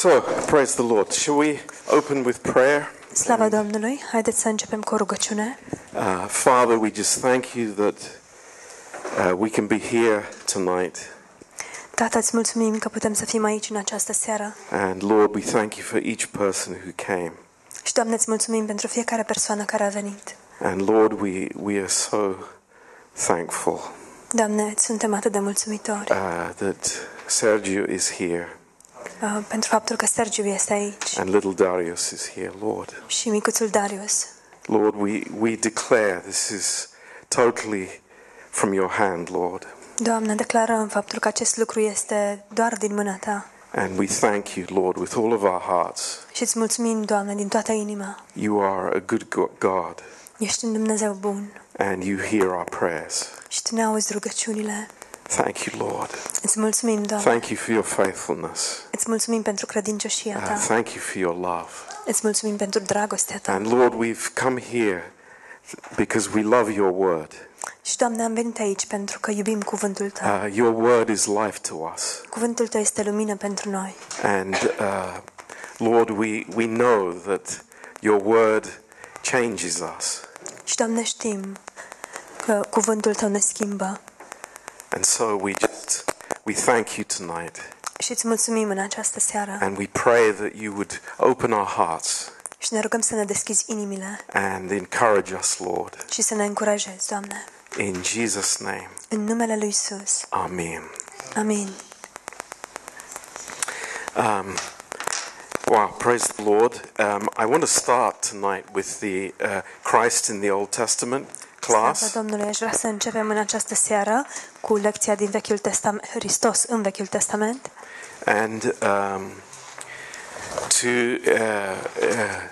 So, praise the Lord. Shall we open with prayer? Slava Domnului! Haideți să începem cu o rugăciune. Uh, Father, we just thank you that uh, we can be here tonight. Tată, îți mulțumim că putem să fim aici în această seară. And Lord, we thank you for each person who came. Și, Doamne, îți mulțumim pentru fiecare persoană care a venit. And Lord, we, we are so thankful Doamne, îți suntem atât de mulțumitori uh, that Sergio is here uh, pentru faptul că Sergiu este aici and little Darius is here, Lord. și micuțul Darius. Lord, we, we declare this is totally from your hand, Lord. Doamne, declarăm faptul că acest lucru este doar din mâna Ta. And we thank you, Lord, with all of our hearts. Și îți mulțumim, Doamne, din toată inima. You are a good go- God Ești un Dumnezeu bun and you hear our prayers. și Tu ne auzi rugăciunile. Thank you, Lord. Îți mulțumim, Doamne. Thank you for your faithfulness. Îți mulțumim pentru credincioșia Uh, Ta. thank you for your love. Îți mulțumim pentru dragostea Ta. And Lord, we've come here because we love your word. Și, Doamne, am venit aici pentru că iubim cuvântul Tău. Uh, your word is life to us. Cuvântul Tău este lumină pentru noi. And uh, Lord, we, we know that your word changes us. Și, Doamne, știm că cuvântul Tău ne schimbă. And so we just we thank you tonight. Și îți mulțumim în această seară. And we pray that you would open our hearts Și ne rugăm să ne deschizi inimile and encourage us, Lord. și să ne încurajezi, Doamne. In Jesus' name. În numele Lui Isus. Amen. Amin. Wow, praise the Lord. Um, I want to start tonight with the uh, Christ in the Old Testament class. Aș vrea să începem în această seară cu lecția din Vechiul Testament, Hristos în Vechiul Testament. And um, to, uh, uh,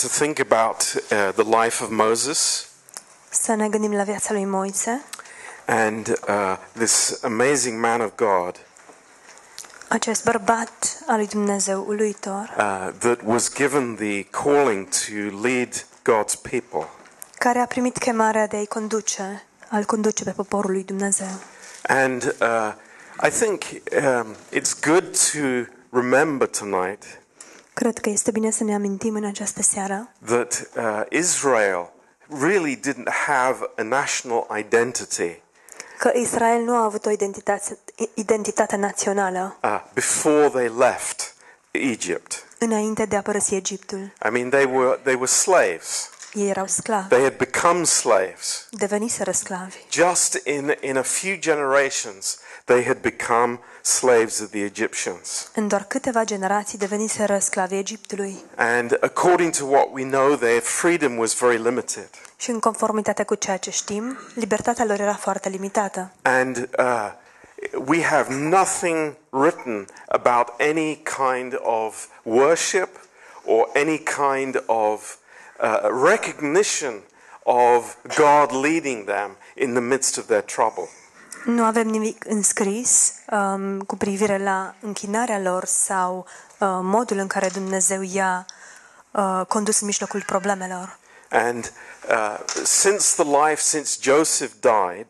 to think about uh, the life of Moses Să ne gândim la viața lui Moise, and uh, this amazing man of God acest bărbat al lui Dumnezeu uluitor, uh, that was given the calling to lead God's people. Care a primit chemarea de a-i conduce, al conduce pe poporul lui Dumnezeu. And uh, I think um, it's good to remember tonight Cred că este bine să ne amintim în această seară that uh, Israel really didn't have a national identity că Israel nu a avut o identitate, identitate națională uh, before they left Egypt. înainte de a părăsi Egiptul. I mean, they were, they were slaves. Ei erau sclavi, They had become slaves. deveniseră sclavi. Just in, in a few generations, they had become slaves of the Egyptians. În doar câteva generații deveniseră sclavi Egiptului And according to what we know, their freedom was very limited. și în conformitate cu ceea ce știm, libertatea lor era foarte limitată. And uh, we have nothing written about any kind of worship or any kind of uh, recognition of God leading them in the midst of their trouble. Nu avem nimic înscris um, cu privire la închinarea lor sau uh, modul în care Dumnezeu i-a uh, condus în mijlocul problemelor. And uh, since the life, since Joseph died,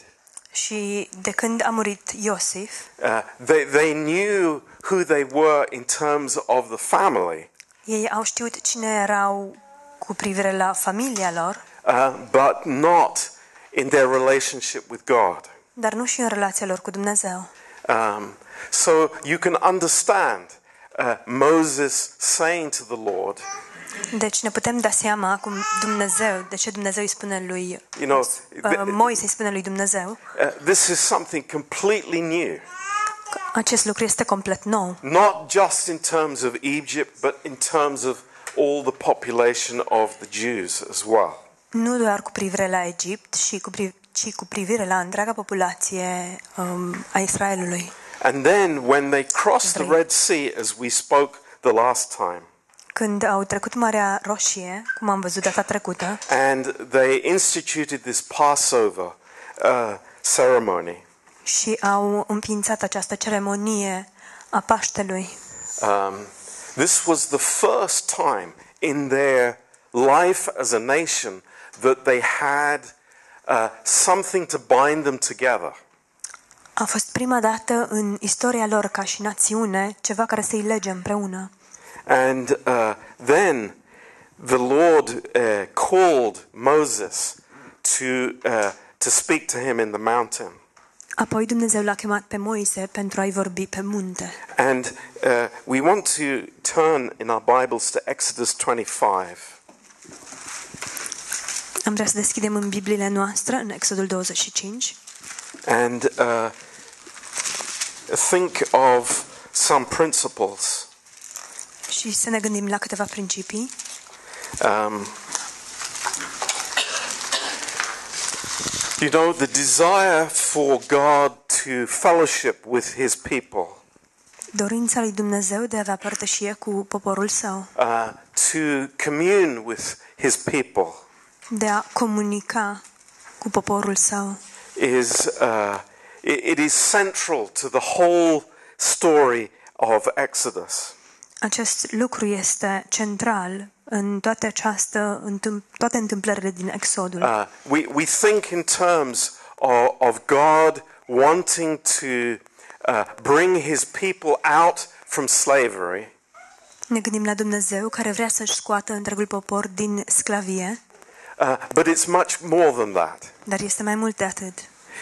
Și de când a murit Iosif, uh, they, they knew who they were in terms of the family, ei au știut cine erau cu privire la familia lor, uh, but not in their relationship with God. dar nu și în relația lor cu Dumnezeu. Um, so you can understand uh, Moses saying to the Lord, Deci ne putem da seama cum Dumnezeu, de ce Dumnezeu îi spune lui you know, uh, th- Moise îi spune lui Dumnezeu, uh, this is something completely new. că acest lucru este complet nou. Not just in terms of Egypt, but in terms of all the population of the Jews as well. Nu doar cu privire la Egipt, și cu pri- ci cu privire la întreaga populație um, a Israelului. And then when they crossed the Evrei. Red Sea, as we spoke the last time, Când au trecut Marea Roșie, cum am văzut data trecută, and they instituted this Passover uh, ceremony, și au împiințat această ceremonie a Paștelui, um, this was the first time in their life as a nation that they had uh, something to bind them together. A fost prima dată în istoria lor ca și națiune ceva care să-i lege împreună. And uh, then the Lord uh, called Moses to, uh, to speak to him in the mountain. Apoi Dumnezeu l-a chemat pe Moise pentru a-i vorbi pe munte. And uh, we want to turn in our Bibles to Exodus 25. Am vrea să deschidem în Bibliile noastre, în Exodul 25, and uh, think of some principles. și să ne gândim la câteva principii. Um, you know, the desire for God to fellowship with His people, Dorința lui Dumnezeu de a avea părtășie cu poporul său, uh, to commune with His people, de a comunica cu poporul său, is uh, it, it is central to the whole story of Exodus. Acest lucru este central în toate, această, întâm- toate întâmplările din Exodul. Uh, we, we think in terms of, of God wanting to uh, bring his people out from slavery, Ne gândim la Dumnezeu care vrea să-și scoată întregul popor din sclavie, uh, but it's much more than that. dar este mai mult de atât.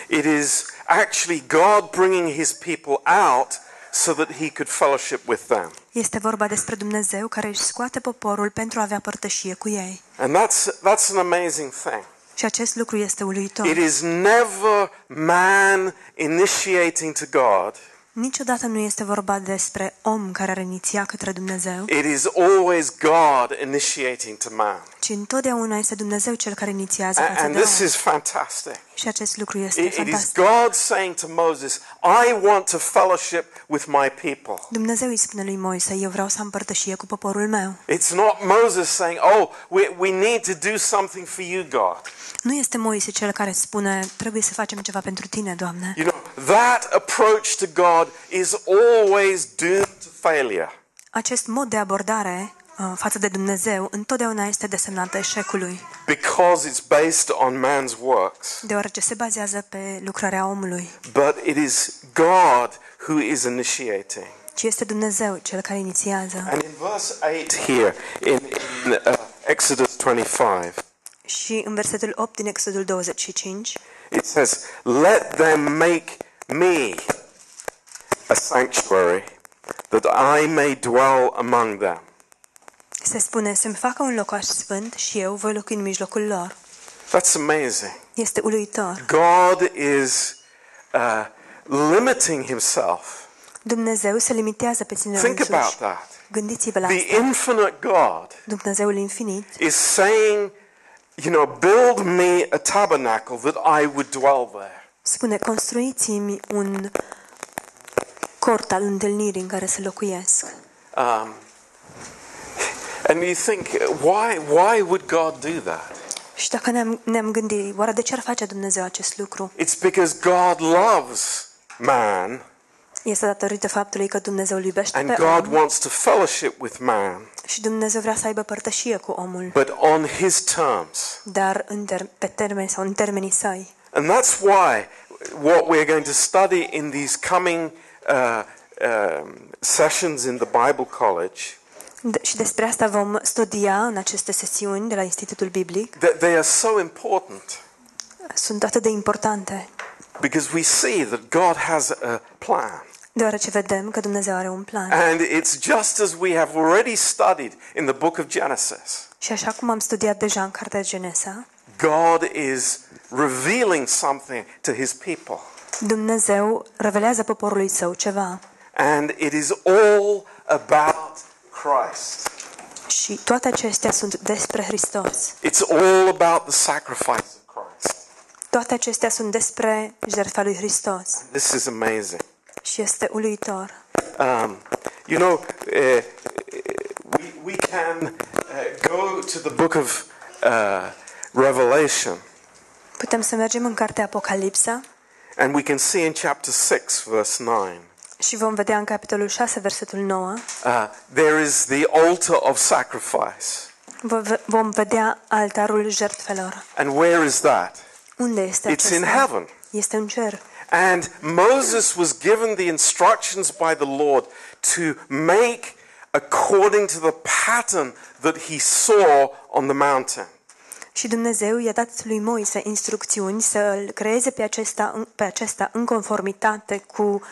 It is actually God bringing his people out so that he could fellowship with them. Este vorba despre Dumnezeu care își scoate poporul pentru a avea părtășie cu ei. And that's, that's an amazing thing. Și acest lucru este uluitor. It is never man initiating to God, Niciodată nu este vorba despre om care ar iniția către Dumnezeu, it is always God initiating to man. ci întotdeauna este Dumnezeu cel care inițiază And, față and de this om. is fantastic. Și acest lucru este It, it is fantastic. God saying to Moses, I want to fellowship with my people. Dumnezeu îi spune lui Moise, eu vreau să am părtășie cu poporul meu. It's not Moses saying, Oh, we, we need to do something for you, God. Nu este Moise cel care spune, trebuie să facem ceva pentru tine, Doamne. You know, that approach to God is always doomed to failure. Acest mod de abordare uh, față de Dumnezeu întotdeauna este desemnat eșecului, because it's based on man's works. deoarece se bazează pe lucrarea omului. But it is God who is initiating. Ci este Dumnezeu cel care inițiază. And in verse 8 here, in, in uh, Exodus 25, Și în versetul 8 din Exodul 25, it says, Let them make me a sanctuary, that I may dwell among them. Se spune să-mi facă un locaș sfânt și eu voi locui în mijlocul lor. That's amazing. Este uluitor. God is uh, limiting himself. Dumnezeu se limitează pe sine Think about însuși. that. Gândiți-vă la The asta. infinite God Dumnezeul infinit is saying, you know, build me a tabernacle that I would dwell there. spune, construiți-mi un cort al întâlnirii în care să locuiesc. Um, and you think, why, why would God do that? Și dacă ne-am, ne-am gândit, oare de ce ar face Dumnezeu acest lucru? It's because God loves man Este datorită faptului că Dumnezeu îl iubește and pe God om wants to fellowship with man, și Dumnezeu vrea să aibă părtășie cu omul, but on his terms. dar în ter- pe termeni sau în termenii săi. And that's why what we're going to study in these coming uh, um, sessions in the Bible College, și despre asta vom studia în aceste sesiuni de la Institutul Biblic. that they are so important Sunt atât de importante, because we see that God has a plan. deoarece vedem că Dumnezeu are un plan. And it's just as we have already studied in the book of Genesis. Și așa cum am studiat deja în cartea Genesa, God is revealing something to his people. Dumnezeu revelează poporului său ceva And it is all about Christ. și toate acestea sunt despre Hristos. It's all about the sacrifice of Christ. Toate acestea sunt despre jertfa lui Hristos This is amazing. și este uluitor. Um, you know, uh, we, we can uh, go to the book of uh, Revelation Putem să mergem în cartea Apocalipsa and we can see in chapter 6, verse 9. Și vom vedea în capitolul 6, versetul 9, Uh, there is the altar of sacrifice. vo- vom vedea altarul jertfelor. And where is that? Unde este It's in acesta? heaven. Este în cer. And Moses was given the instructions by the Lord to make according to the pattern that he saw on the mountain. Și Dumnezeu i-a dat lui Moise instrucțiuni să îl creeze pe acesta, pe acesta în conformitate cu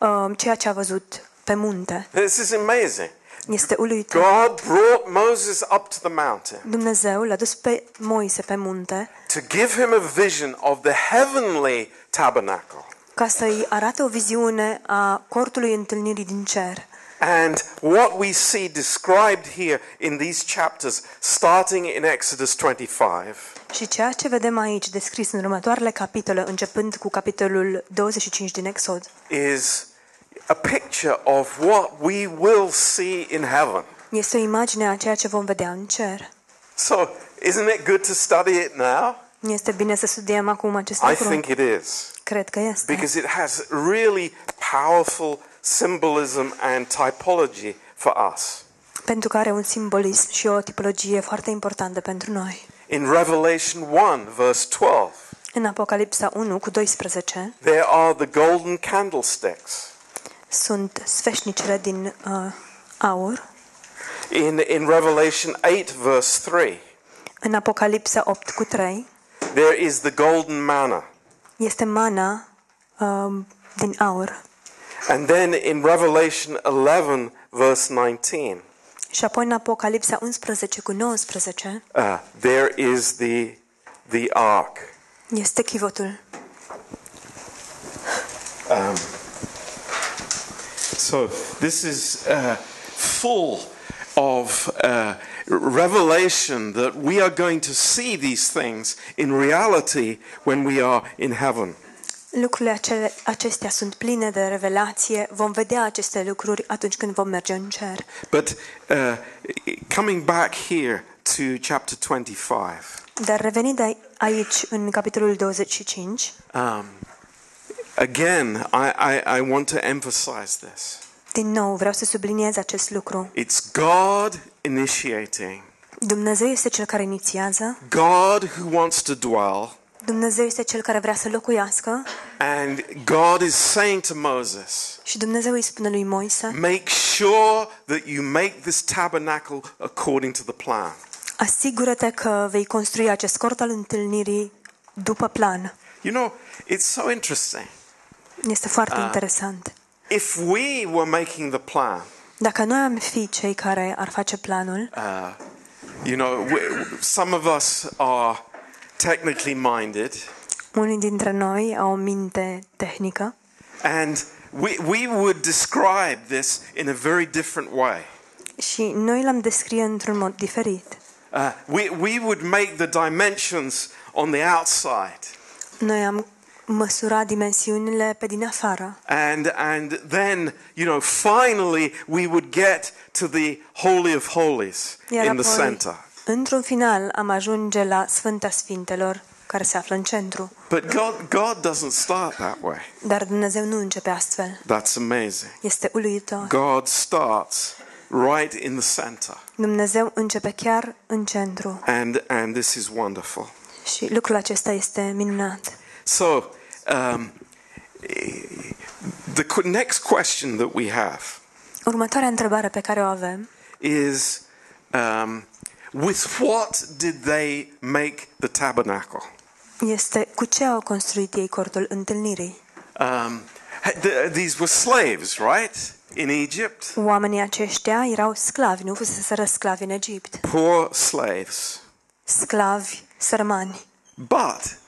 uh, ceea ce a văzut pe munte. This is amazing. Este uluitor. God brought Moses up to the mountain Dumnezeu l-a dus pe Moise pe munte to give him a vision of the heavenly tabernacle. ca să-i arate o viziune a cortului întâlnirii din cer. And what we see described here in these chapters, starting in Exodus 25, Și ceea ce vedem aici descris în următoarele capitole, începând cu capitolul 25 din Exod, is a picture of what we will see in heaven. este o imagine a ceea ce vom vedea în cer. So, isn't it good to study it now? Este bine să studiem acum acest I lucru? think it is. Cred că este. Because it has really powerful symbolism and typology for us. Pentru că are un simbolism și o tipologie foarte importantă pentru noi. In Revelation 1, verse 12, În Apocalipsa 1 cu 12 there are the golden candlesticks. Sunt sfeșnicele din uh, aur. In, in Revelation 8, verse 3, În Apocalipsa 8 cu 3 there is the golden manna. este mana uh, din aur. And then in Revelation 11, verse 19, Și apoi în Apocalipsa 11 cu 19 uh, there is the, the ark. este chivotul. So this is uh, full of uh, revelation that we are going to see these things in reality when we are in heaven. Lucrurile acele, acestea sunt pline de revelație. Vom vedea aceste lucruri atunci când vom merge în cer. But uh, coming back here to chapter 25, Dar revenind ai- aici, în capitolul 25, um, again, I, I, I want to emphasize this. din nou vreau să subliniez acest lucru. It's God initiating, Dumnezeu este cel care inițiază, God who wants to dwell, Dumnezeu este cel care vrea să locuiască and God is saying to Moses, și Dumnezeu îi spune lui Moise, Make sure that you make this tabernacle according to the plan. asigură-te că vei construi acest cort al întâlnirii după plan. You know, it's so interesting. Este foarte Ah. interesant. If we were making the plan, Dacă noi am fi cei care ar face planul, uh, you know, we, some of us are technically minded, unii dintre noi au o minte tehnică and we, we would describe this in a very different way. și noi l-am descrie într-un mod diferit. Uh, we, we would make the dimensions on the outside, Noi am măsurat dimensiunile pe din afară and, and then, you know, finally we would get to the Holy of Holies iar in the apoi, center. într-un final, am ajunge la Sfânta Sfintelor, care se află în centru. But God, God doesn't start that way. Dar Dumnezeu nu începe astfel. That's amazing. Este uluitor. God starts right in the center. Dumnezeu începe chiar în centru And, and this is wonderful. și lucrul acesta este minunat. So, um, the qu- next question that we have Următoarea întrebare pe care o avem is um, with what did they make the tabernacle? este cu ce au construit ei cortul întâlnirii? Um, th- these were slaves, right? In Egypt, Oamenii aceștia erau sclavi, nu fuseseră sclavi în Egipt. poor slaves. Sclavi sărmani. But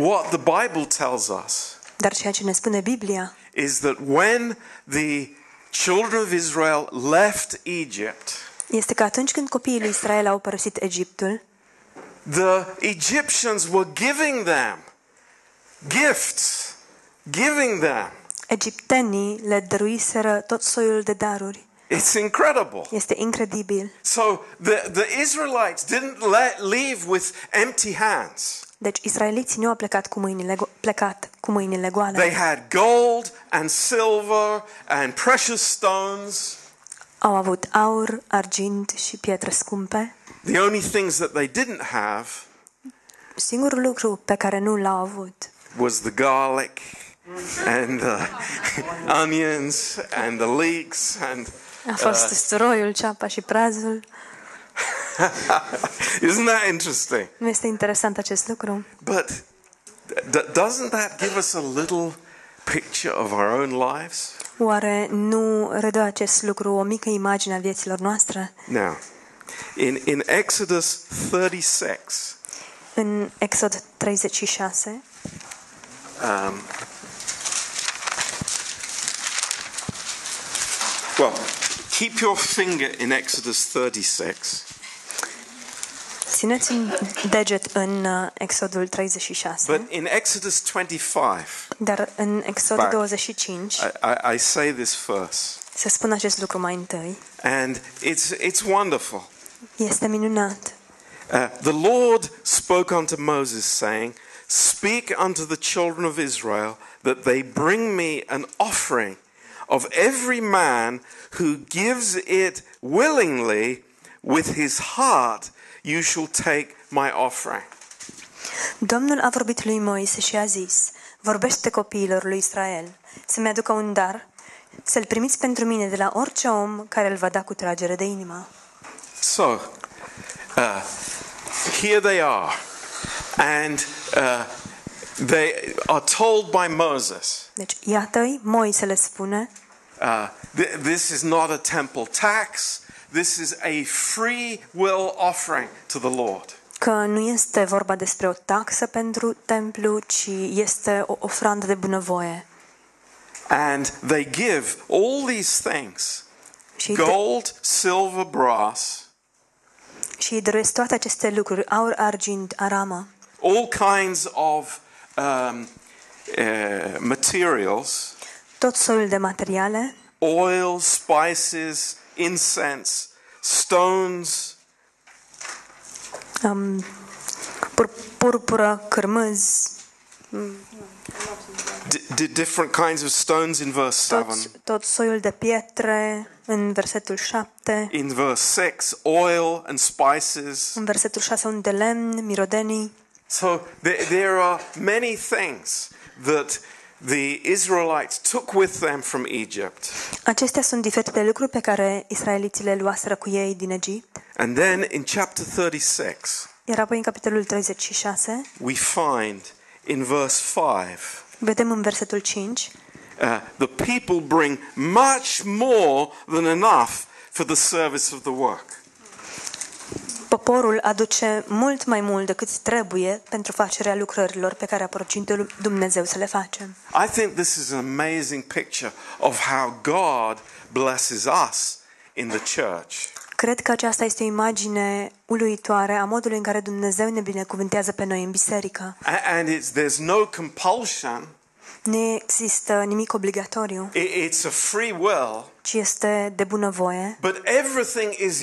what the Bible tells us Dar ceea ce ne spune Biblia is that when the children of Israel left Egypt, este că atunci când copiii lui Israel au părăsit Egiptul, the Egyptians were giving them gifts, giving them. egiptenii le dăruiseră tot soiul de daruri. It's incredible. Este incredibil. So the, the Israelites didn't let, leave with empty hands. Deci israeliții nu au plecat cu mâinile, go- plecat cu mâinile goale. They had gold and silver and precious stones. Au avut aur, argint și pietre scumpe. The only things that they didn't have Singurul lucru pe care nu l-au avut was the garlic and uh, onions and the leeks and A fost usturoiul, ceapa și prazul. isn't that interesting? Nu este interesant acest lucru? But d- doesn't that give us a little picture of our own lives? Oare nu redă acest lucru o mică imagine a vieților noastre? Now, in, in Exodus 36, În Exod 36, um, well, keep your finger in Exodus 36. țineți un deget în uh, Exodul 36, But in Exodus 25, dar în Exod Back. 25 I, I, I say this first, se spune acest lucru mai întâi. and it's, it's wonderful. Este minunat. Uh, the Lord spoke unto Moses, saying, Speak unto the children of Israel that they bring me an offering of every man who gives it willingly with his heart, you shall take my offering. Domnul a vorbit lui Moise și a zis, vorbește copiilor lui Israel, să-mi aducă un dar, să-l primiți pentru mine de la orice om care îl va da cu tragere de inimă. So, uh, here they are, and uh, they are told by Moses. Deci, iată-i, Moise le spune, Uh, th- this is not a temple tax. This is a free will offering to the Lord. că nu este vorba despre o taxă pentru templu, ci este o ofrandă de bunăvoie. And they give all these things Și îi, dă, gold, silver, brass, și îi dăruiesc toate aceste lucruri, aur, argint, aramă, all kinds of um, uh, materials tot soiul de materiale, oil, spices, incense, stones, um, pur, purpură, d- different kinds of stones in verse 7. tot, tot soiul de pietre, în versetul 7, In verse 6, oil and spices. în versetul 6 un de lemn, mirodenii. So there, there are many things that the Israelites took with them from Egypt. Acestea sunt diferite lucruri pe care israeliții le luaseră cu ei din Egipt. And then in chapter 36, Iar apoi în capitolul 36, we find in verse 5 vedem în versetul 5, uh, the people bring much more than enough for the service of the work. Poporul aduce mult mai mult decât trebuie pentru facerea lucrărilor pe care a poruncit Dumnezeu să le facem. I think this is an amazing picture of how God blesses us in the church. Cred că aceasta este o imagine uluitoare a modului în care Dumnezeu ne binecuvântează pe noi în biserică. A- And it's, there's no compulsion, Nu există nimic obligatoriu, I- it's a free will, ci este de bunăvoie, but everything is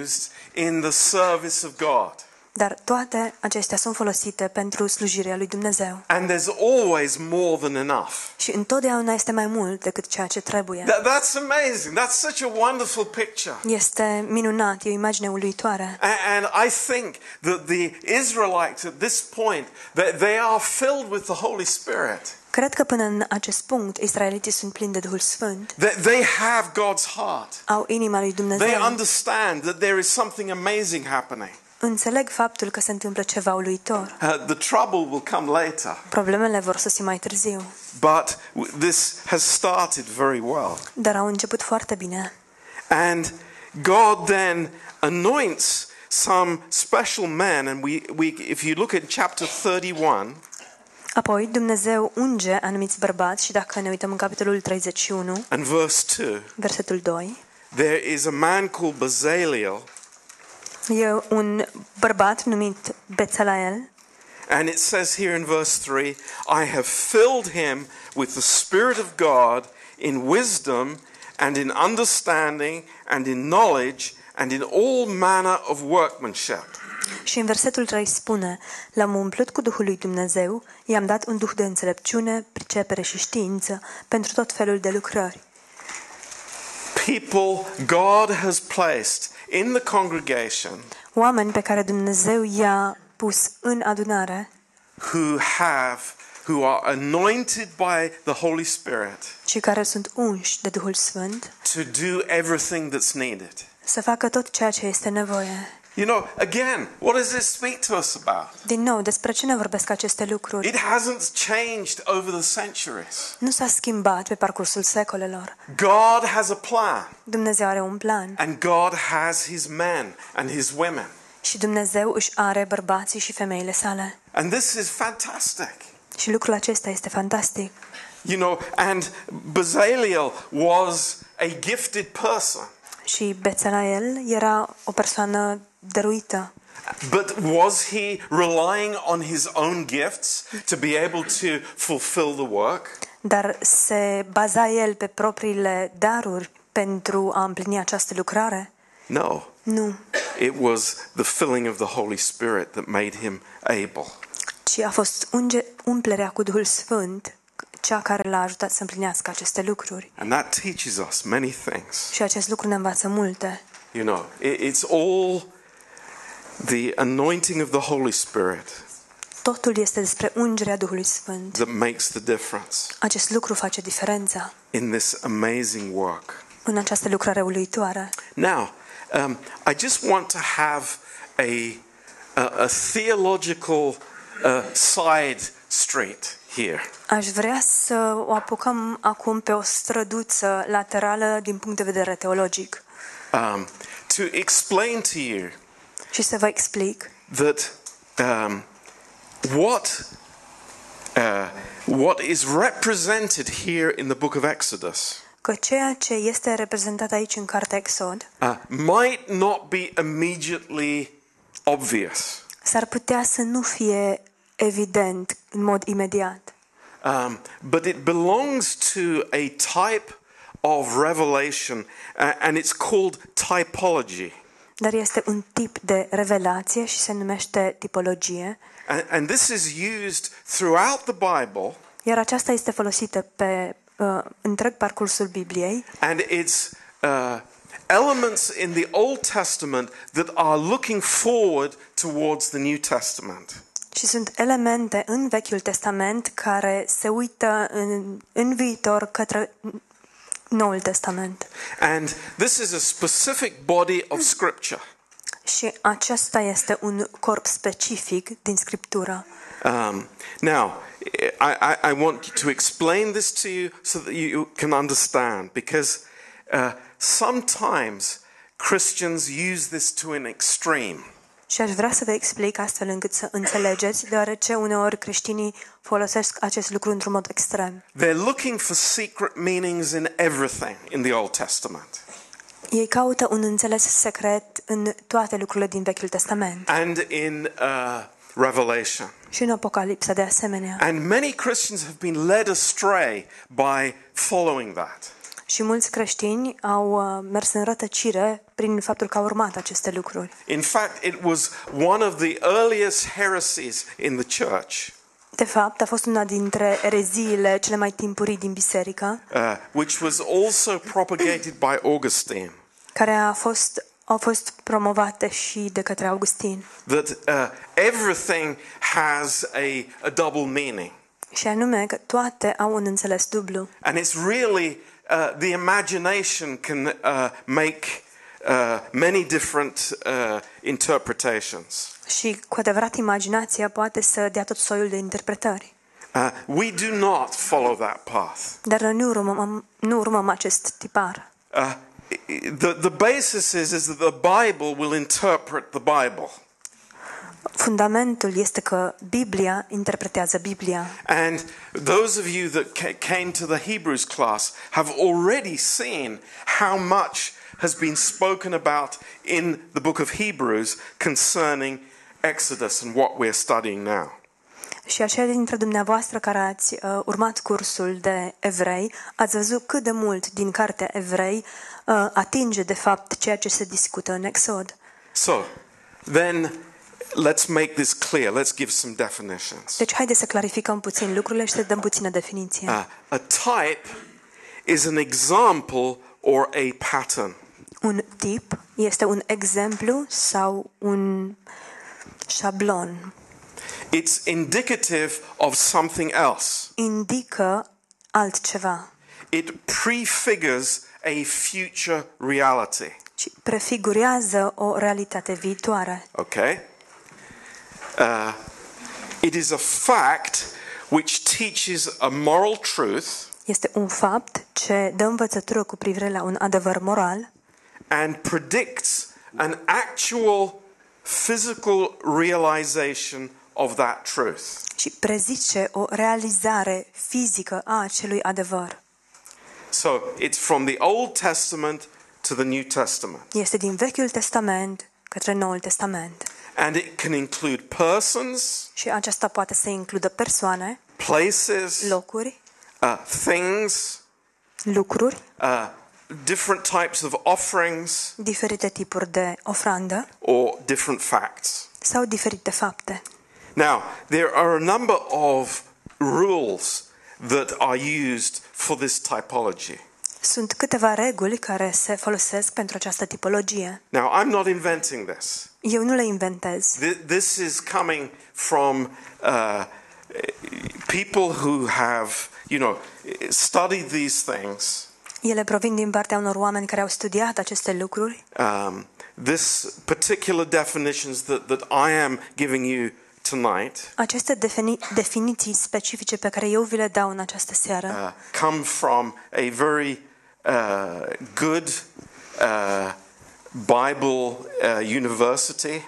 used in the service of God. dar toate acestea sunt folosite pentru slujirea lui Dumnezeu. And there's always more than enough. Și întotdeauna este mai mult decât ceea ce trebuie. That, that's amazing. That's such a wonderful picture. Este minunat, e o imagine uluitoare. A- And I think that the Israelites at this point, that they are filled with the Holy Spirit. Cred că până în acest punct israeliții sunt plini de Duhul Sfânt, That they have God's heart. au inima lui They Dumnezeu, understand that there is something amazing happening. înțeleg faptul că se întâmplă ceva uluitor. Uh, the trouble will come later. Problemele vor sosi mai târziu, But w- this has started very well. dar au început foarte bine. And God then anoints some special men. And we, we, if you look at chapter 31, Apoi Dumnezeu unge anumiți bărbați și dacă ne uităm în capitolul 31, and verse 2, versetul 2, there is a man called Bezaleel, e un bărbat numit Bețalael and it says here in verse 3 I have filled him with the Spirit of God in wisdom and in understanding and in knowledge and in all manner of workmanship. Și în versetul 3 spune L-am umplut cu Duhul lui Dumnezeu, i-am dat un duh de înțelepciune, pricepere și știință pentru tot felul de lucrări. People God has placed in the congregation Oameni pe care Dumnezeu i-a pus în adunare, who have who are anointed by the Holy Spirit și care sunt unși de Duhul Sfânt to do everything that's needed. să facă tot ceea ce este nevoie. You know, again, what does this speak to us about? Din nou, despre ce ne vorbesc aceste lucruri? It hasn't changed over the centuries. Nu s-a schimbat pe parcursul secolelor. God has a plan, Dumnezeu are un plan and God has his men and his women. și Dumnezeu își are bărbații și femeile sale. And this is fantastic. Și lucrul acesta este fantastic. You know, and Bezalel was a gifted person. Și Bețelael era o persoană dăruită. But was he relying on his own gifts to be able to fulfill the work? Dar se baza el pe propriile daruri pentru a împlini această lucrare? No. Nu, It was the filling of the Holy Spirit that made him able. ci a fost unge, umplerea cu Duhul Sfânt cea care l-a ajutat să împlinească aceste lucruri. And that teaches us many things. Și acest lucru ne învață multe. You know, it- it's all the anointing of the Holy Spirit Totul este despre ungerea Duhului Sfânt. that makes the difference Acest lucru face diferența in this amazing work. în această lucrare uluitoare. Now, um, I just want to have a, a, a theological uh, side street here. Aș vrea să o apucăm acum pe o străduță laterală din punct de vedere teologic Um, to explain to you și să vă explic that um, what, uh, what is represented here in the book of Exodus că ceea ce este reprezentat aici în cartea Exod uh, might not be immediately obvious. s-ar putea să nu fie evident în mod imediat, Um, but it belongs to a type of revelation, uh, and it's called typology. Dar este un tip de revelație și se numește tipologie, And, and this is used throughout the Bible, iar aceasta este folosită pe uh, întreg parcursul Bibliei. And it's uh, elements in the Old Testament that are looking forward towards the New Testament. și sunt elemente în Vechiul Testament care se uită în, în viitor către Noul Testament. And this is a specific body of Scripture. Și acesta este un corp specific din Scriptură. Um, now, I, I, I want to explain this to you so that you can understand, because uh, sometimes Christians use this to an extreme. Și aș vrea să vă explic astfel încât să înțelegeți, deoarece uneori creștinii folosesc acest lucru într-un mod extrem. They're looking for secret meanings in everything in the Old Testament. Ei caută un înțeles secret în toate lucrurile din Vechiul Testament and in uh, Revelation. și în Apocalipsa de asemenea. And many Christians have been led astray by following that. Și mulți creștini au uh, mers în rătăcire prin faptul că au urmat aceste lucruri. In fact, it was one of the earliest heresies in the church, De fapt, a fost una dintre ereziile cele mai timpurii din biserică, uh, which was also propagated by Augustine. care a fost, au fost promovate și de către Augustin. That uh, everything has a, a double meaning. Și anume că toate au un înțeles dublu. And it's really uh, the imagination can uh, make uh, many different uh, interpretations. Și cu adevărat imaginația poate să dea tot soiul de interpretări. Uh, we do not follow that path. Dar noi nu urmăm, nu urmăm acest tipar. Uh, the, the basis is, is that the Bible will interpret the Bible. Fundamentul este că Biblia interpretează Biblia. And those of you that ca- came to the Hebrews class have already seen how much has been spoken about in the book of Hebrews concerning Exodus and what we're studying now. Și aceia dintre dumneavoastră care ați uh, urmat cursul de evrei, ați văzut cât de mult din cartea evrei uh, atinge de fapt ceea ce se discută în Exod. So, then let's make this clear. Let's give some definitions. Deci haideți să clarificăm puțin lucrurile și să dăm puțină definiție. Uh, a type is an example or a pattern. Un tip este un exemplu sau un șablon. It's indicative of something else. indică altceva It prefigures a future reality. și prefigurează o realitate viitoare. Okay? Uh, it is a fact which teaches a moral truth Este un fapt ce dă învățătură cu privire la un adevăr moral and predicts an actual physical realization of that truth. și prezice o realizare fizică a acelui adevăr. So it's from the Old Testament to the New Testament. Este din Vechiul Testament către Noul Testament. And it can include persons, Și aceasta poate să includă persoane, places, locuri, uh, things, lucruri, uh, different types of offerings, diferite tipuri de ofrandă or different facts. sau diferite fapte. Now, there are a number of rules that are used for this typology. Sunt câteva reguli care se folosesc pentru această tipologie. Now, I'm not inventing this. Eu nu le inventez. Th- This is coming from uh, people who have, you know, studied these things. Ele provin din partea unor oameni care au studiat aceste lucruri. Um, this particular definitions that, that I am giving you tonight Aceste defini- definiții specifice pe care eu vi le dau în această seară uh, come from a very uh, good uh, Bible uh, university.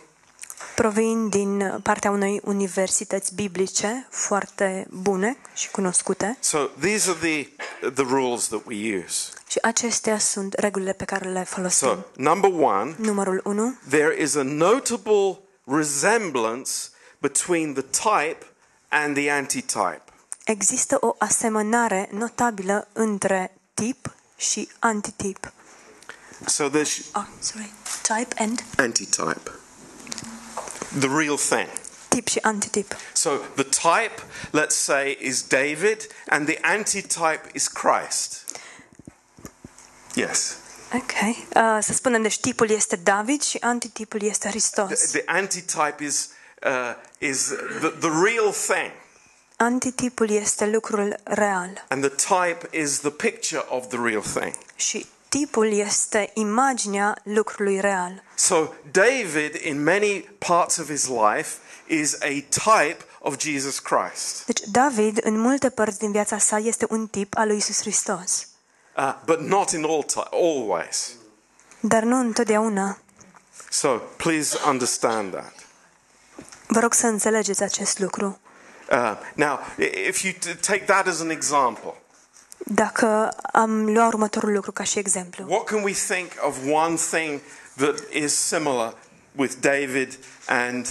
provin din partea unei universități biblice foarte bune și cunoscute So these are the, the rules that we use. și acestea sunt regulile pe care le folosim. So, number one, Numărul 1. there is a notable resemblance between the type and the antitype. Există o asemănare notabilă între tip și antitip. So there's Ah, sorry. Type and antitype, the real thing. tip și antitip. So the type, let's say, is David, and the antitype is Christ. Yes. Ok. Uh, să spunem, deci tipul este David și antitipul este The, Hristos. the antitype is uh, is the, the real thing, Antitipul este lucrul real and the type is the picture of the real thing. și tipul este imaginea lucrului real. So David, in many parts of his life, is a type of Jesus Christ, Deci David, în multe părți din viața sa, este un tip al lui Isus Hristos. uh, but not in all ti- always. Dar nu întotdeauna. So please understand that. Vă rog să înțelegeți acest lucru. Uh, now, if you take that as an example, Dacă am luat următorul lucru ca și exemplu, what can we think of one thing that is similar with David and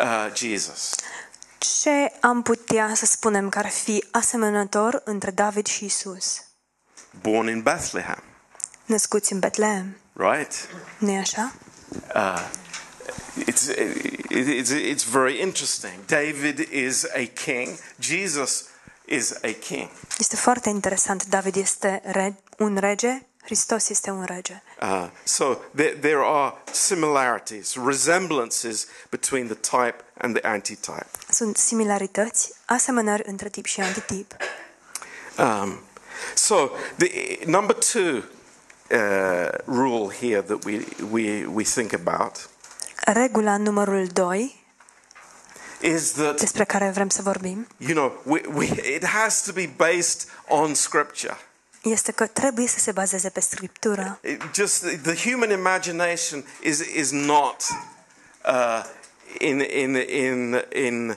uh, Jesus? ce am putea să spunem că ar fi asemănător între David și Isus? Born in Bethlehem, Născuți în Betlehem, right? nu e așa? It's, it, it's, it's very interesting. David is a king, Jesus is a king. Este foarte interesant. David este re- un rege, Hristos este un rege. Uh, so there, there are similarities, resemblances between the type and the antitype. Sunt similarități, asemănări între tip și antitip. Um, so the number two uh, rule here that we, we, we think about Regula numărul 2, is that despre care vrem să vorbim, you know we, we, it has to be based on scripture. este că trebuie să se bazeze pe Scriptură. It just the human imagination is is not uh, in in in in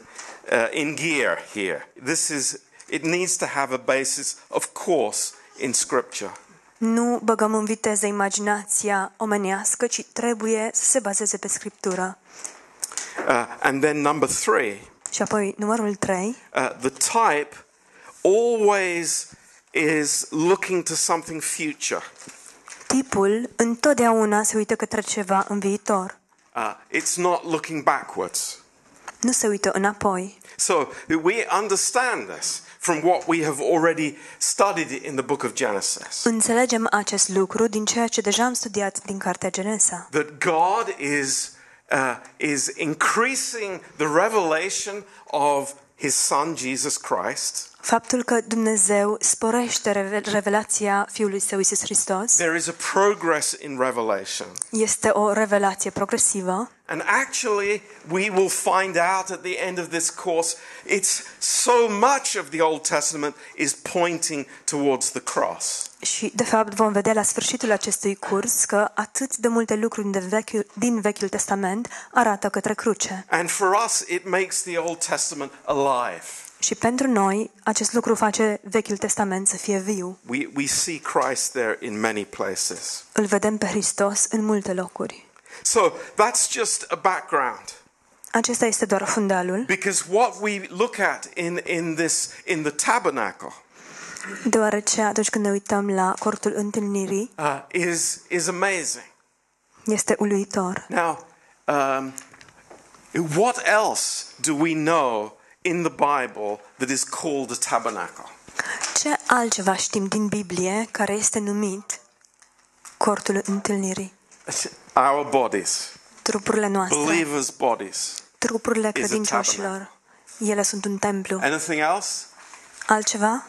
uh, in gear here. This is it needs to have a basis, of course, in scripture. Nu băgăm în viteză imaginația omenească, ci trebuie să se bazeze pe Scriptură. Uh, and then number three, Și apoi, numărul 3, uh, the type always is looking to something future. tipul întotdeauna se uită către ceva în viitor. Uh, it's not looking backwards. Nu se uită înapoi. So we understand this from what we have already studied in the book of Genesis. Înțelegem acest lucru din ceea ce deja am studiat din cartea Genesa. That God is uh, is increasing the revelation of his son Jesus Christ. Faptul că Dumnezeu sporește reve- revelația Fiului Său Iisus Hristos There is a progress in revelation. este o revelație progresivă And actually, we will find out at the end of this course, it's so much of the Old Testament is pointing towards the cross. și, de fapt, vom vedea la sfârșitul acestui curs că atât de multe lucruri din Vechiul, din Vechiul Testament arată către cruce. And for us, it makes the Old Testament alive. Și pentru noi, acest lucru face Vechiul Testament să fie viu. We, we see Christ there in many places. Îl vedem pe Hristos în multe locuri. So that's just a background. Acesta este doar fundalul, Because what we look at in, in this in the tabernacle deoarece atunci când ne uităm la cortul întâlnirii, uh, is is amazing. este uluitor. Now, um, what else do we know in the Bible that is called a tabernacle? Ce altceva știm din Biblie care este numit cortul întâlnirii? Our bodies, Trupurile noastre, believers' bodies. trupurile is a credincioșilor, ele sunt un templu. Anything else? Altceva?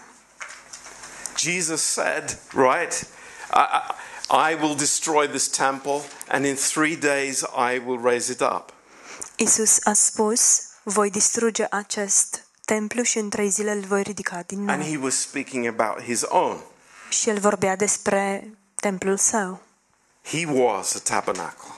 Jesus said, right? I, I, I will destroy this temple, and in three days I will raise it up. Isus a spus, voi distruge acest templu și în trei zile îl voi ridica din And nou. he was speaking about his own. Și el vorbea despre templul său, He was a tabernacle.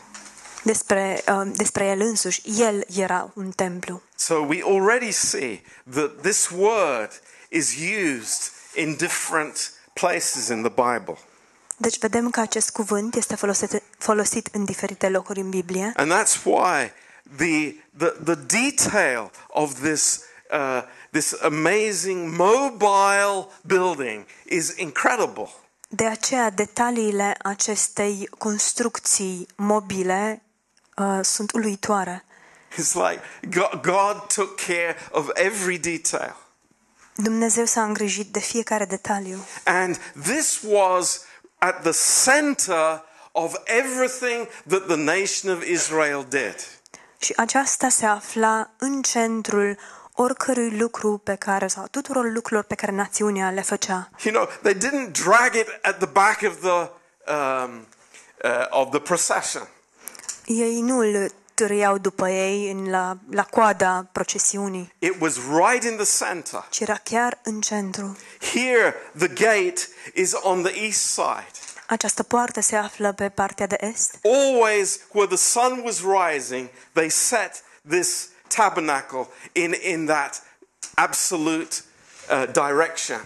despre, uh, despre el însuși. El era un templu. So we already see that this word is used in different places in the Bible. Deci vedem că acest cuvânt este folosit, folosit în diferite locuri în Biblie And that's why the, the, the detail of this, uh, this amazing mobile building is incredible. De aceea, detaliile acestei construcții mobile uh, sunt uluitoare. It's like God, God took care of every detail. Dumnezeu s-a îngrijit de fiecare detaliu. And this was at the center of everything that the nation of Israel did. Și aceasta se afla în centrul oricărui lucru pe care, sau tuturor lucrurilor pe care națiunea le făcea. You know, they didn't drag it at the back of the, um, uh, of the procession. Ei nu îl târâiau după ei în la, la coada procesiunii, It was right in the center. ci era chiar în centru. Here, the gate is on the east side. Această poartă se află pe partea de est. Always where the sun was rising, they set this tabernacle in, in that absolute uh, direction.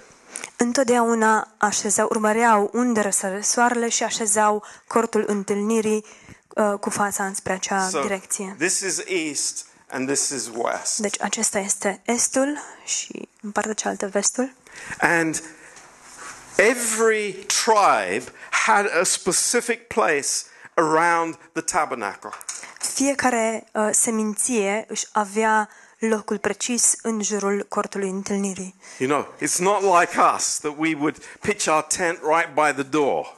Întotdeauna așezau, urmăreau unde răsare soarele și așezau cortul întâlnirii uh, cu fața înspre acea So direcție. this is east and this is west. Deci acesta este estul și în partea cealaltă vestul. And every tribe had a specific place around the tabernacle. Fiecare uh, seminție își avea locul precis în jurul cortului întâlnirii. You know, it's not like us that we would pitch our tent right by the door.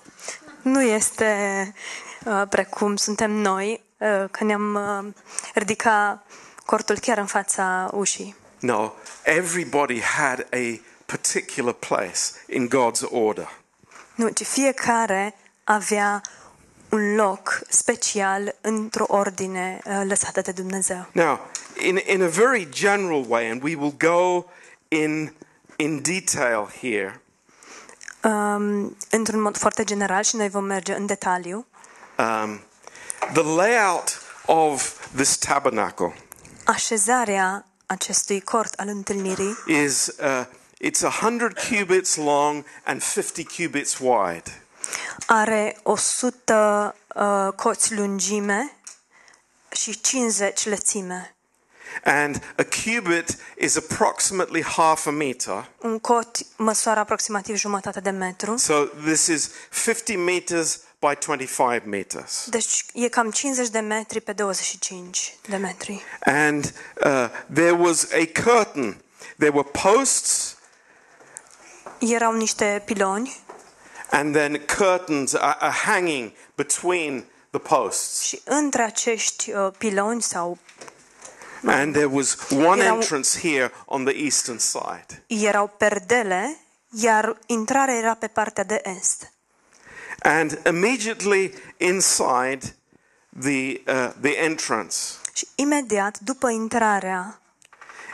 Nu este uh, precum suntem noi, uh, că ne-am uh, ridicat cortul chiar în fața ușii. No, everybody had a particular place in God's order. Fiecare avea un loc special într-o ordine uh, lăsată de Dumnezeu. Now, in, in a very general way, and we will go in, in detail here, Um, într-un mod foarte general și noi vom merge în detaliu. um, the layout of this tabernacle Așezarea acestui cort al întâlnirii is uh, it's 100 cubits long and 50 cubits wide. are 100 uh, coți lungime și 50 lățime. And a cubit is approximately half a meter. Un cot măsoară aproximativ jumătate de metru, So this is 50 meters by 25 meters. deci e cam 50 de metri pe 25 de metri. And uh, there was a curtain. There were posts Erau niște piloni and then curtains are, are hanging between the posts. Și între acești uh, piloni sau And there was one Erau- entrance here on the eastern side. erau perdele, iar intrarea era pe partea de est. And immediately inside the, uh, the entrance Și imediat după intrarea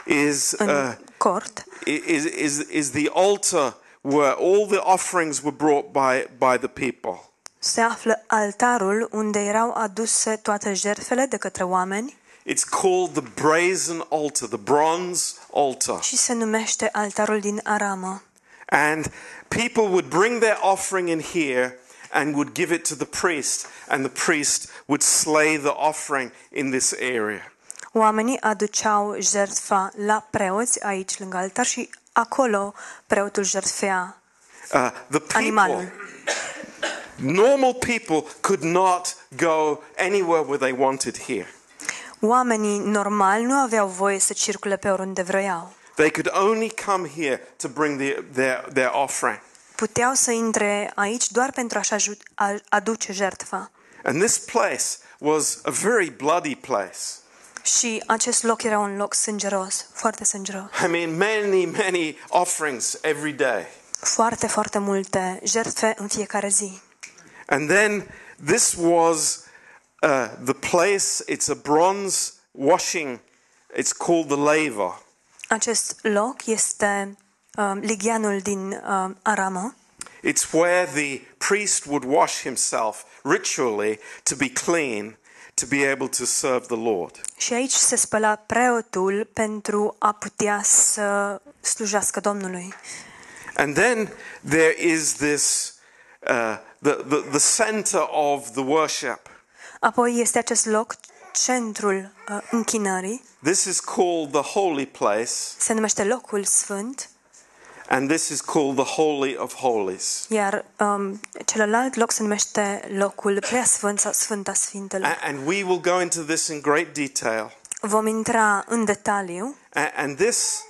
is, uh, cort is, is, is the altar where all the offerings were brought by, by the people. se află altarul unde erau aduse toate jertfele de către oameni It's called the brazen altar, the bronze altar. și se numește altarul din aramă. And people would bring their offering in here and would give it to the priest, and the priest would slay the offering in this area. Oamenii aduceau jertfa la preoți aici lângă altar și acolo preotul jertfea Uh, the people, animalul. normal people, could not go anywhere where they wanted here. Oamenii normali nu aveau voie să circule pe oriunde vroiau. They could only come here to bring the, their, their offering. Puteau să intre aici doar pentru a-și aju- a- aduce jertfa. And this place was a very bloody place. Și acest loc era un loc sângeros, foarte sângeros. I mean, many, many offerings every day. Foarte, foarte multe jertfe în fiecare zi. And then this was uh, the place, it's a bronze washing, it's called the laver. Acest loc este um, ligheanul din um, Aramă. It's where the priest would wash himself ritually to be clean, to be able to serve the Lord. Și aici se spăla preotul pentru a putea să slujească Domnului. And then there is this, uh, the, the, the center of the worship. Apoi este acest loc, centrul uh, închinării, This is called the holy place, se numește locul sfânt, and this is called the Holy of Holies. iar um, celălalt loc se numește locul preasfânt sau Sfânta Sfintelor. A- And we will go into this in great detail. Vom intra în detaliu. A- And this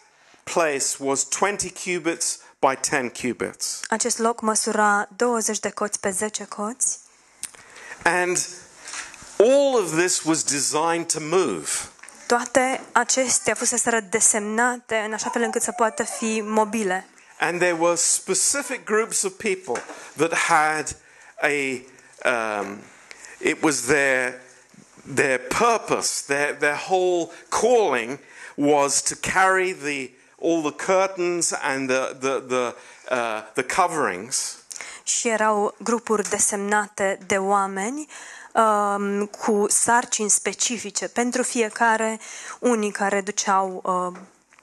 place was 20 cubits by 10 cubits. Acest loc măsura 20 de coți pe 10 coți And all of this was designed to move. Toate acestea fuseseră desemnate în așa fel încât să poată fi mobile. And there were specific groups of people that had a, um, it was their, their purpose, their, their whole calling was to carry the, all the curtains and the, the, the, uh, the coverings Și erau grupuri desemnate de oameni um, cu sarcini specifice pentru fiecare, unii care duceau uh,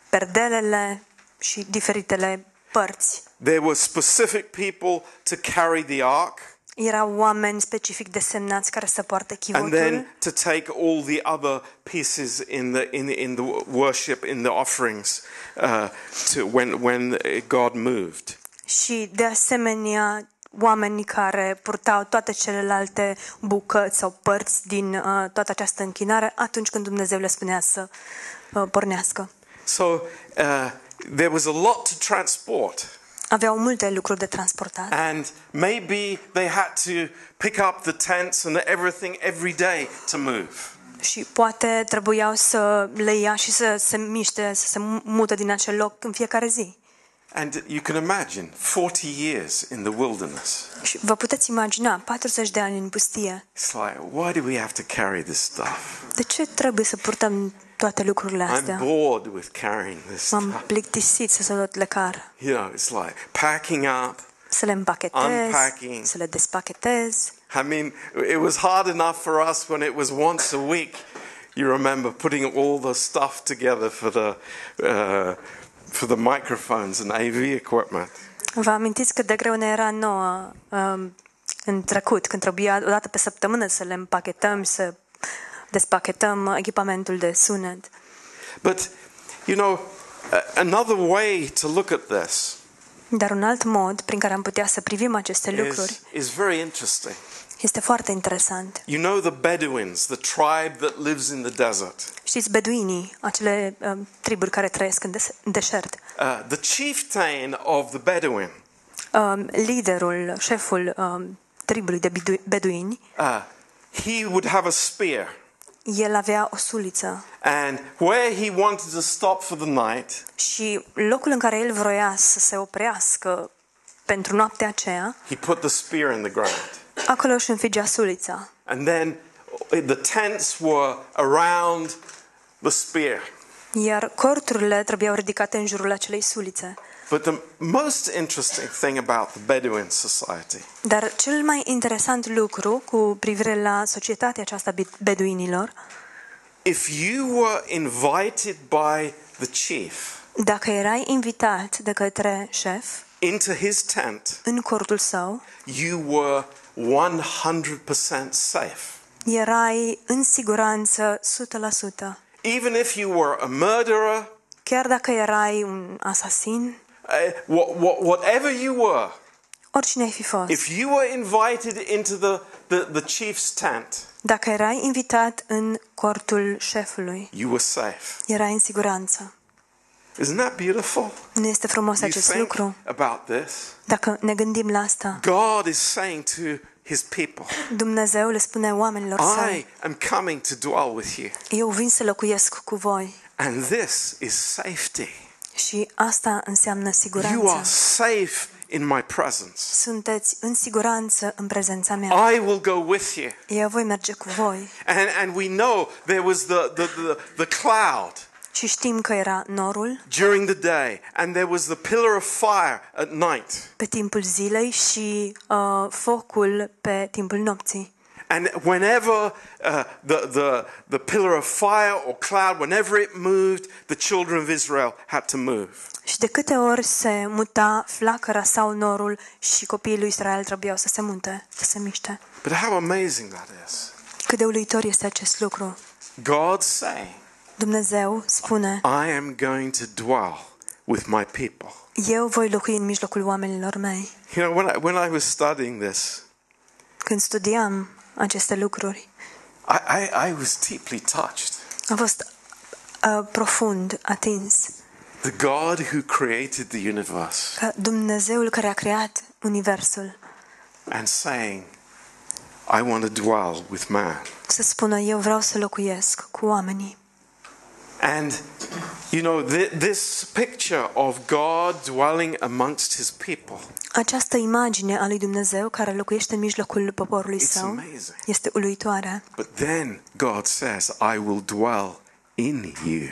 perdelele și diferitele părți. There were specific people to carry the ark Erau oameni specific desemnați care să poarte and chivotul then to take all the other pieces in the, in, in the worship, in the offerings uh, to when, when God moved. și de asemenea oamenii care purtau toate celelalte bucăți sau părți din uh, toată această închinare atunci când Dumnezeu le spunea să uh, pornească. So uh, there was a lot to transport. Aveau multe lucruri de transportat And maybe they had to pick up the tents and everything every day to move. și poate trebuiau să le ia și să se miște, să se mută din acel loc în fiecare zi. And you can imagine 40 years in the wilderness. Și vă puteți imagina, 40 de ani în pustie. It's like, why do we have to carry this stuff? De ce trebuie să purtăm toate lucrurile I'm bored with carrying this M-am stuff. plictisit să tot le car, You know, it's like packing up. să le împachetez, Unpacking. să le despachetez. I mean, it was hard enough for us when it was once a week. You remember putting all the stuff together for the uh, for the microphones and AV equipment. Vă amintiți cât de greu ne era nouă um, în trecut, când trebuia o dată pe săptămână să le împachetăm, să despachetăm echipamentul de sunet. But you know, a- another way to look at this Dar un alt mod prin care am putea să privim aceste lucruri is, is very interesting. Este foarte interesant. You know the Bedouins, the tribe that lives in the desert. Știți, beduinii, acele um, triburi care trăiesc în, des- în deșert, Uh, the chieftain of the Bedouin um, liderul, șeful um, tribului de bedu- beduini, uh, he would have a spear. El avea o suliță And where he wanted to stop for the night, și locul în care el vroia să se oprească pentru noaptea aceea, he put the spear in the ground. Acolo își înfigea sulița. And then the tents were around the spear. Iar corturile trebuiau ridicate în jurul acelei sulițe. But the most interesting thing about the Bedouin society Dar cel mai interesant lucru cu privire la societatea aceasta bid- beduinilor, if you were invited by the chief dacă erai invitat de către șef into his tent, în cortul său, you were 100% safe. erai în siguranță 100%. Even if you were a murderer, Chiar dacă erai un asasin, uh, what, what, whatever you were, oricine ai fi fost, if you were invited into the, the, the chief's tent, dacă erai invitat în cortul șefului, you were safe. erai în siguranță. Isn't that beautiful? Nu este frumos You acest think lucru? about this. Dacă ne gândim la asta, God is saying to his people, Dumnezeu le spune oamenilor I săi, am coming to dwell with you. eu vin să locuiesc cu voi And this is safety. și asta înseamnă You are siguranță. safe in my presence. Sunteți în siguranță în prezența mea. I will go with you. Eu voi merge cu voi. And, and we know there was the, the, the, the cloud Și știm că era norul during the day, and there was the pillar of fire at night. pe timpul zilei și uh, focul pe timpul nopții. And whenever uh, the, the, the pillar of fire or cloud, whenever it moved, the children of Israel had to move. Și de câte ori se muta flacăra sau norul și copiii lui Israel trebuiau să se munte, să se miște. But how amazing that is. Cât de uluitor este acest lucru. God saying, Dumnezeu spune, I am going to dwell with my people. eu voi locui în mijlocul oamenilor mei. You know, when I, when I was studying this, Când studiam aceste lucruri, I, I, I was deeply touched. am fost uh, profund atins The God who created the universe că Dumnezeul care a creat universul and saying, I want to dwell with man. să spună eu vreau să locuiesc cu oamenii. And, you know, th- this picture of God dwelling amongst his people, Această imagine a lui Dumnezeu care locuiește în mijlocul poporului It's său amazing. este uluitoare. but then God says, I will dwell in you.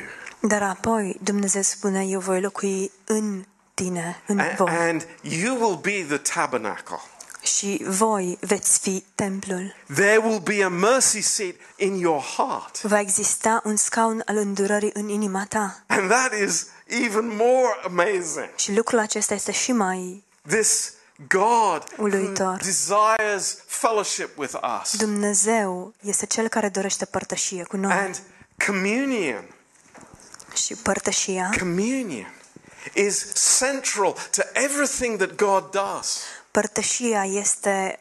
Dar apoi Dumnezeu spune eu voi locui în tine, în A- voi. and you will be the tabernacle. Și voi veți fi templul. There will be a mercy seat in your heart. Va exista un scaun al îndurării în inima ta. And that is even more amazing. Și lucrul acesta este și mai This God who Uluitor. desires fellowship with us Dumnezeu este cel care dorește părtășie cu noi. and communion. Și părtășia, Communion is central to everything that God does. Părtășia este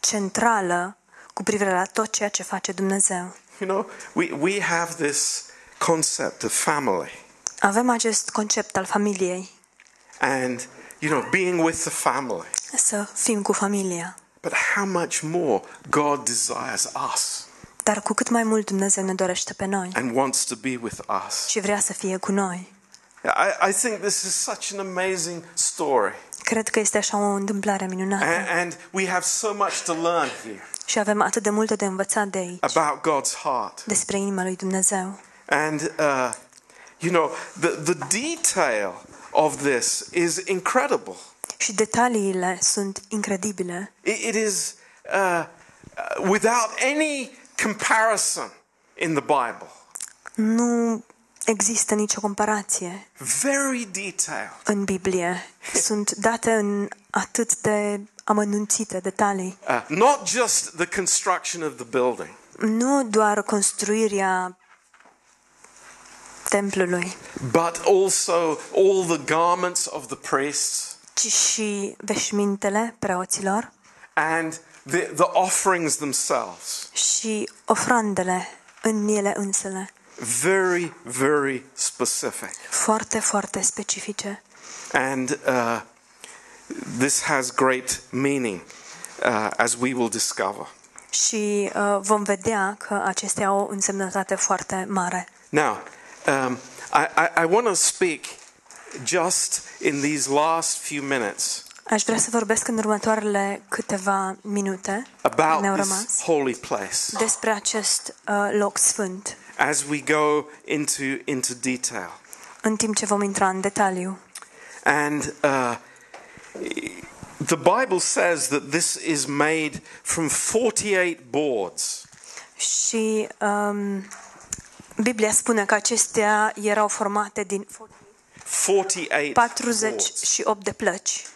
centrală cu privire la tot ceea ce face Dumnezeu. You know, we, we have this concept of family Avem acest concept al familiei, and, you know, being with the family. să fim cu familia. But how much more God desires us Dar cu cât mai mult Dumnezeu ne dorește pe noi and wants to be with us. și vrea să fie cu noi. I, I think this is such an amazing story. Cred că este așa o întâmplare minunată And, and we have so much to learn here și avem atât de multe de învățat de aici about God's heart. despre inima lui Dumnezeu. And, uh, you know, the, the detail of this is incredible. Și detaliile sunt incredibile. It, it is uh, uh, without any comparison in the Bible. Nu există nicio comparație Very detailed. în Biblie. Sunt date în atât de amănunțite detalii. Uh, not just the construction of the building, Nu doar construirea templului, but also all the garments of the priests ci și veșmintele preoților and the, the offerings themselves. și ofrandele în ele însele. Very, very specific. Foarte, foarte specifice. And uh, this has great meaning, uh, as we will discover. și uh, vom vedea că acestea au o însemnătate foarte mare. Now, um, I, I, I want to speak just in these last few minutes Aș vrea să vorbesc în următoarele câteva minute about ne-au this rămas holy place despre acest uh, loc sfânt, as we go into, into detail. în timp ce vom intra în detaliu. And uh, the Bible says that this is made from 48 boards. Și um, Biblia spune că acestea erau formate din 48 boards. 48 de plăci.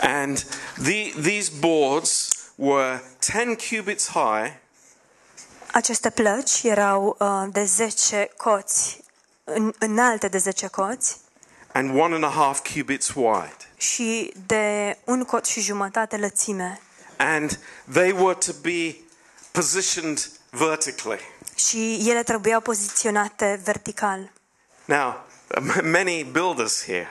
And the, these boards were 10 cubits high Aceste plăci erau uh, de 10 coți, în, înalte de 10 coți and one and a half cubits wide. și de un cot și jumătate lățime. And they were to be positioned vertically. Și ele trebuiau poziționate vertical. Now, many builders here,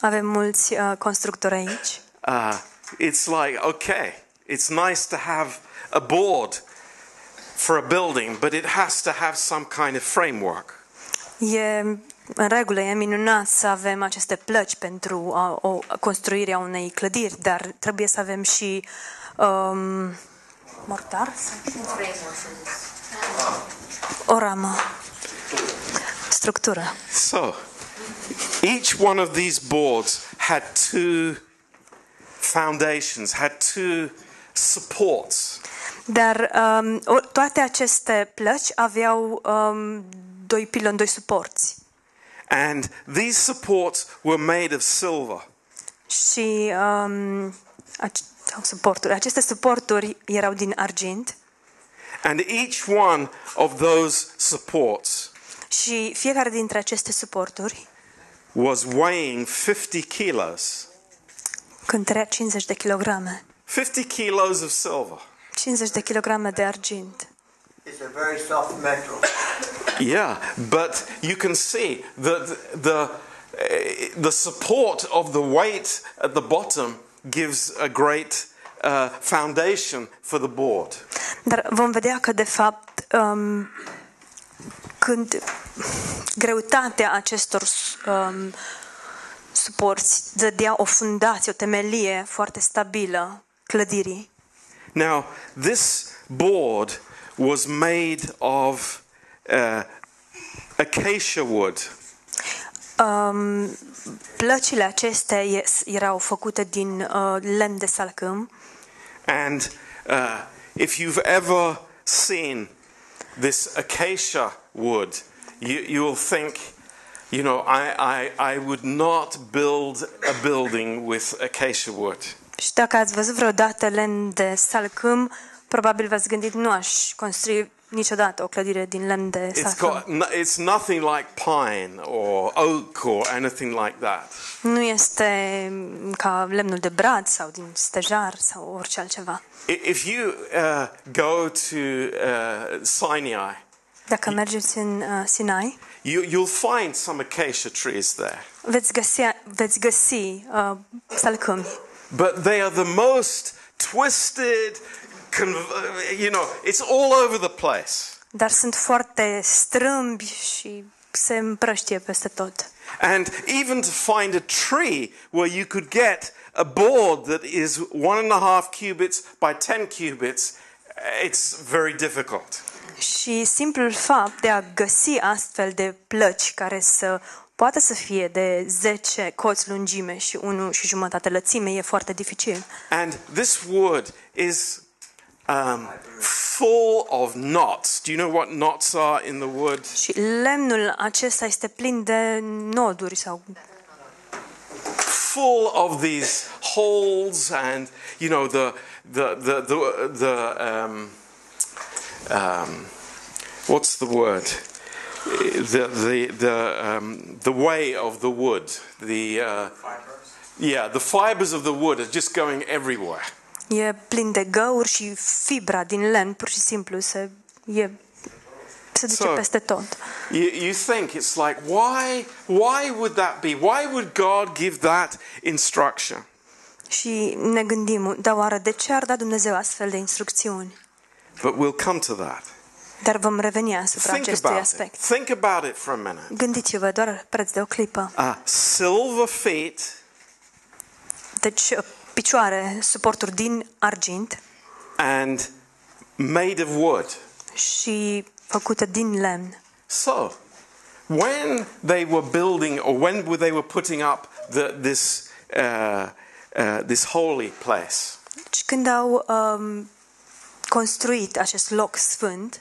Avem mulți uh, constructori aici. uh, it's like, okay, it's nice to have a board for a building, but it has to have some kind of framework. E în regulă, e minunat să avem aceste plăci pentru a, o construire a unei clădiri, dar trebuie să avem și um, mortar? O ramă. Structură. So, each one of these boards had two foundations, had two supports. Dar um, o- toate aceste plăci aveau um, doi piloni, doi suporți. And these supports were made of silver. Și um, ac- sau suporturi. Aceste suporturi erau din argint And each one of those supports și fiecare dintre aceste suporturi was weighing 50 kilos. cântărea 50 de kilograme. 50 kilos of silver. 50 de kilograme de argint. It's a very soft metal. Yeah, but you can see that the, eh, the support of the weight at the bottom gives a great uh, foundation for the board. Dar vom vedea că, de fapt, um, când greutatea acestor um, suporți dădea o fundație, o temelie foarte stabilă clădirii. Now, this board was made of uh, acacia wood. Um, plăcile acestea erau făcute din uh, lemn de salcâm And uh, if you've ever seen this acacia wood, you, you'll think, you know, I, I, I would not build a building with acacia wood. Și dacă ați văzut vreodată lemn de salcâm, probabil v-ați gândit nu aș construi niciodată o clădire din lemn de It's, salcâm. got, no- it's nothing like pine or oak or anything like that. Nu este ca lemnul de brad sau din stejar sau orice altceva. I- If you uh, go to uh, Sinai, Dacă mergeți în uh, Sinai, you, you'll find some acacia trees there. veți găsi, veți găsi uh, salcâmi, But they are the most twisted, conv- you know, it's all over the place. dar sunt foarte strâmbi și se împrăștie peste tot. And even to find a tree where you could get a board that is one and a half cubits by 10 cubits, it's very difficult. Și simplul fapt de a găsi astfel de plăci care să poată să fie de 10 coți lungime și 1 și jumătate lățime e foarte dificil. And this wood is um, full of knots. Do you know what knots are in the wood? Și lemnul acesta este plin de noduri sau full of these holes and you know the the the the, the um, um, what's the word the the the um, the way of the wood the uh, yeah the fibers of the wood are just going everywhere e plin de găuri și fibra din lemn pur și simplu se, e, se duce So- peste tot. you, you think it's like why why would that be why would god give that instruction Și ne gândim, dar oară de ce ar da Dumnezeu astfel de instrucțiuni? But we'll come to that. Dar vom reveni asupra Think acestui about it. aspect. Think about it for a minute. Gândiți-vă doar preț de o clipă. Uh, silver feet Deci picioare, suporturi din argint and made of wood. și făcute din lemn. So, when they were building, or when they were putting up the, this, uh, uh, this holy place, Și când au um, construit acest loc sfânt,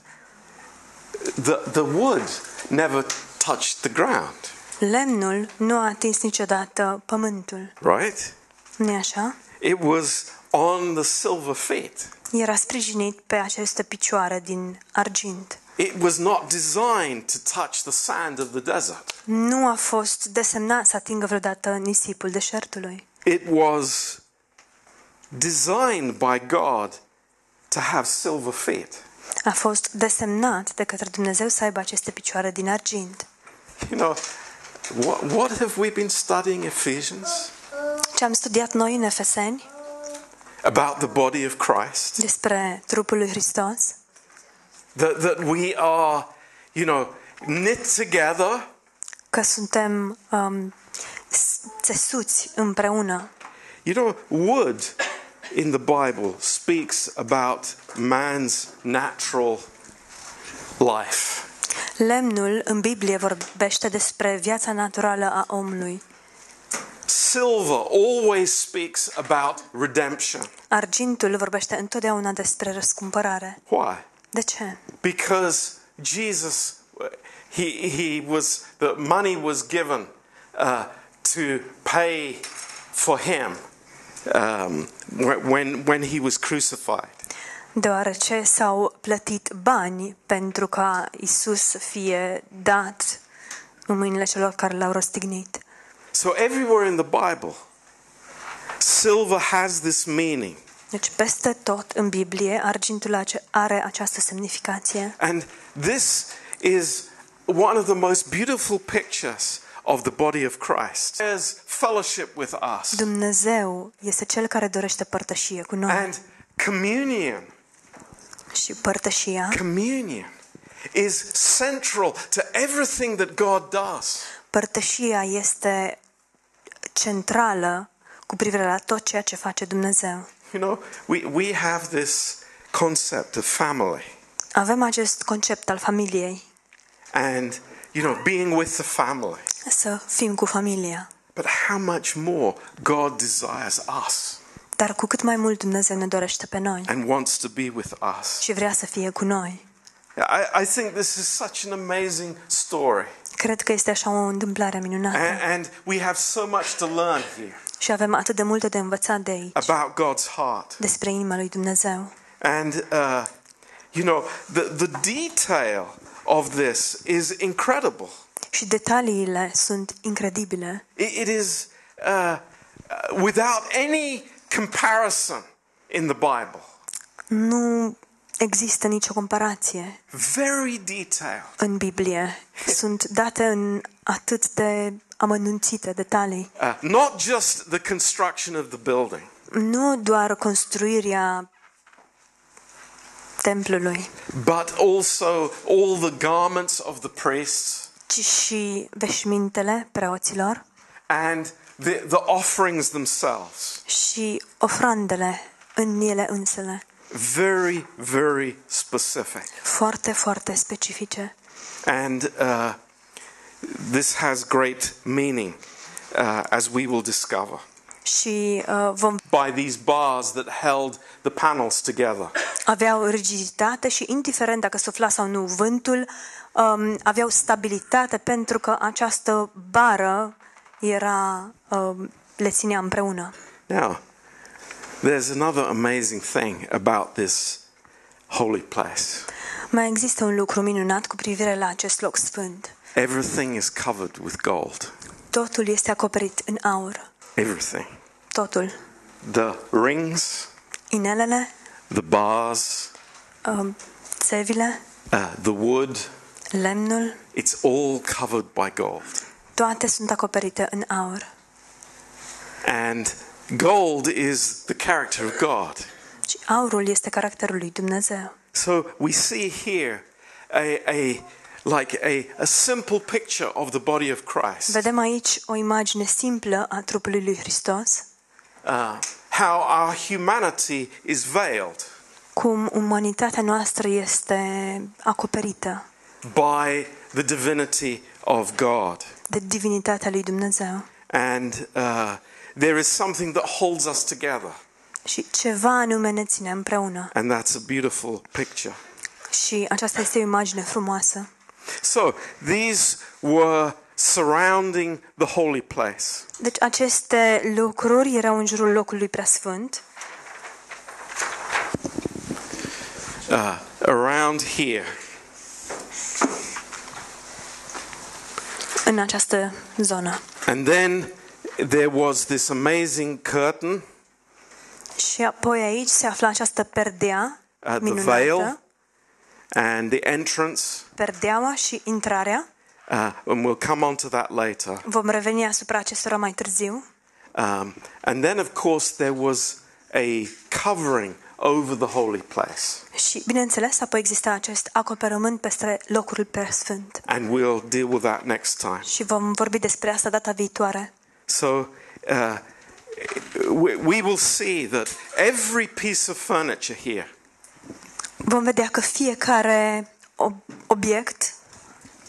the, the wood never touched the ground, lemnul nu a atins niciodată pământul. right? nu e așa? It was on the silver feet. Era sprijinit pe aceste picioare din argint. It was not designed to touch the sand of the desert. Nu a fost desemnat să atingă vreodată nisipul deșertului. It was designed by God to have silver feet. A fost desemnat de către Dumnezeu să aibă aceste picioare din argint. You know, what, what have we been studying Ephesians? Ce am studiat noi în Efeseni About the body of Christ? despre trupul lui Hristos, That, that we are, you know, knit together că suntem um, s- țesuți împreună. You know, wood in the Bible speaks about man's natural life. Lemnul în Biblie vorbește despre viața naturală a omului. Silver always speaks about redemption. Argintul vorbește întotdeauna despre răscumpărare. Why? De ce? Because Jesus, he, he was, the money was given uh, to pay for him um, when, when he was crucified. Deoarece s-au plătit bani pentru ca Isus să fie dat în mâinile celor care l-au răstignit. So everywhere in the Bible, silver has this meaning. Deci peste tot în Biblie argintul ace- are această semnificație. And this is one of the most beautiful pictures of the body of Christ. There's fellowship with us. Dumnezeu este cel care dorește părtășie cu noi. And communion, Și părtășia, communion is central to everything that God does. părtășia este centrală cu privire la tot ceea ce face Dumnezeu. You know, we, we have this concept of family Avem acest concept al familiei, and, you know, being with the family. Să fim cu familia. But how much more God desires us Dar cu cât mai mult Dumnezeu ne dorește pe noi and wants to be with us. și vrea să fie cu noi. I, I think this is such an amazing story. Cred că este așa o întâmplare minunată And, and we have so much to learn here și avem atât de multe de învățat de aici about God's heart. despre inima lui Dumnezeu. And, uh, you know, the, the detail of this is incredible. Și detaliile sunt incredibile. It, it is uh, uh, without any comparison in the Bible. Nu există nicio comparație Very detailed. în Biblie. Sunt date în atât de amănunțite detalii. Uh, not just the construction of the building, Nu doar construirea templului, but also all the garments of the priests ci și veșmintele preoților and the, the offerings themselves. și ofrandele în ele însele. Very, very specific. Foarte, foarte specifice. And uh, this has great meaning, uh, as we will discover, Și uh, vom by these bars that held the panels together. aveau rigiditate și indiferent dacă sufla sau nu vântul, um, aveau stabilitate pentru că această bară era, um, le ținea împreună. Now, there's another amazing thing about this holy place. Mai există un lucru minunat cu privire la acest loc sfânt. Everything is covered with gold. Totul este acoperit în aur. Everything. Totul. The rings, Inelele, the bars, um, țevile, uh, the wood, lemnul, it's all covered by gold. toate sunt acoperite în aur. And gold is the character of God. Și aurul este caracterul lui Dumnezeu. So we see here a, a like a, a simple picture of the body of Christ. Vedem aici o imagine simplă a trupului lui Hristos, Uh, how our humanity is veiled cum umanitatea noastră este acoperită by the divinity of God. de divinitatea lui Dumnezeu. And uh, there is something that holds us together. Și ceva anume ne ține împreună. And that's a beautiful picture. Și aceasta este o imagine frumoasă. So these were surrounding the holy place. Deci aceste lucruri erau în jurul locului preasfânt, Uh, around here. În această zonă. And then there was this amazing curtain, Și apoi aici se afla această perdea uh, the minunată, veil, and the entrance. perdeaua și intrarea. Uh, and we'll come on to that later. Vom reveni asupra acestora mai târziu. Um, and then, of course, there was a covering over the holy place. Și, bineînțeles, apoi exista acest acoperământ peste locul preasfânt. And we'll deal with that next time. Și vom vorbi despre asta data viitoare. So uh, we, we will see that every piece of furniture here Vom vedea că fiecare ob- obiect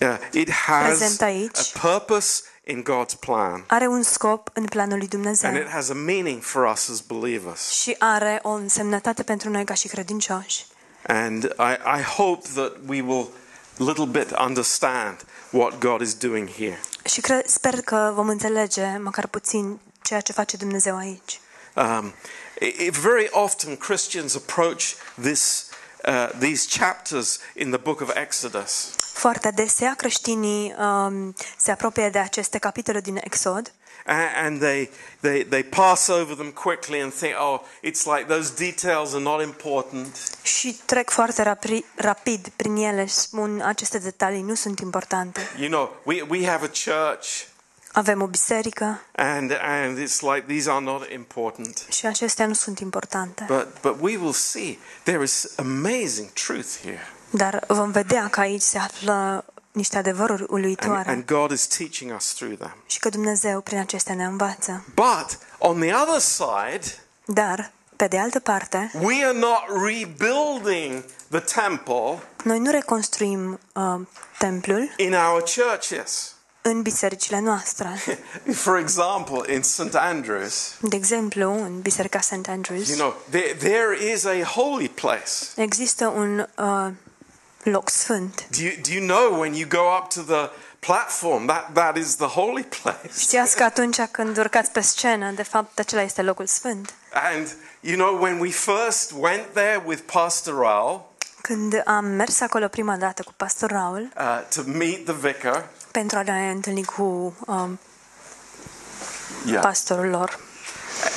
uh, it has Prezent aici. a purpose in God's plan, are un scop în planul lui Dumnezeu and it has a meaning for us as believers. și are o însemnătate pentru noi ca și credincioși. And I, I hope that we will little bit understand what God is doing here. Și cre- sper că vom înțelege măcar puțin ceea ce face Dumnezeu aici. Um, it, it- very often Christians approach this, uh, these chapters in the book of Exodus Foarte adesea creștinii um, se apropie de aceste capitole din Exod a- and they, they, they pass over them quickly and think, oh, it's like those details are not important. și trec foarte rapri, rapid prin ele și spun aceste detalii nu sunt importante. You know, we, we have a church Avem o biserică and, and it's like these are not important. și acestea nu sunt importante. But, but we will see there is amazing truth here. Dar vom vedea că aici se află niște adevăruri And, uluitoare and God is teaching us through them. și că Dumnezeu prin acestea ne învață. But on the other side, Dar, pe de altă parte, we are not rebuilding the temple noi nu reconstruim uh, templul in our churches. în bisericile noastre. For example, in St. Andrews, De exemplu, în Biserica St. Andrews you know, there, there is a holy place. există un uh, loc sfânt. Do you, do you know when you go up to the platform, that, that is the holy place? Știați că atunci când urcați pe scenă, de fapt acela este locul sfânt. And, you know, when we first went there with Pastor Raul Când am mers acolo prima dată cu pastor Raul uh, to meet the vicar, pentru a ne întâlni cu um, yeah. pastorul lor,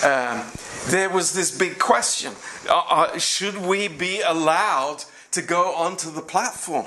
um, there was this big question uh, uh, should we be allowed to go onto the platform?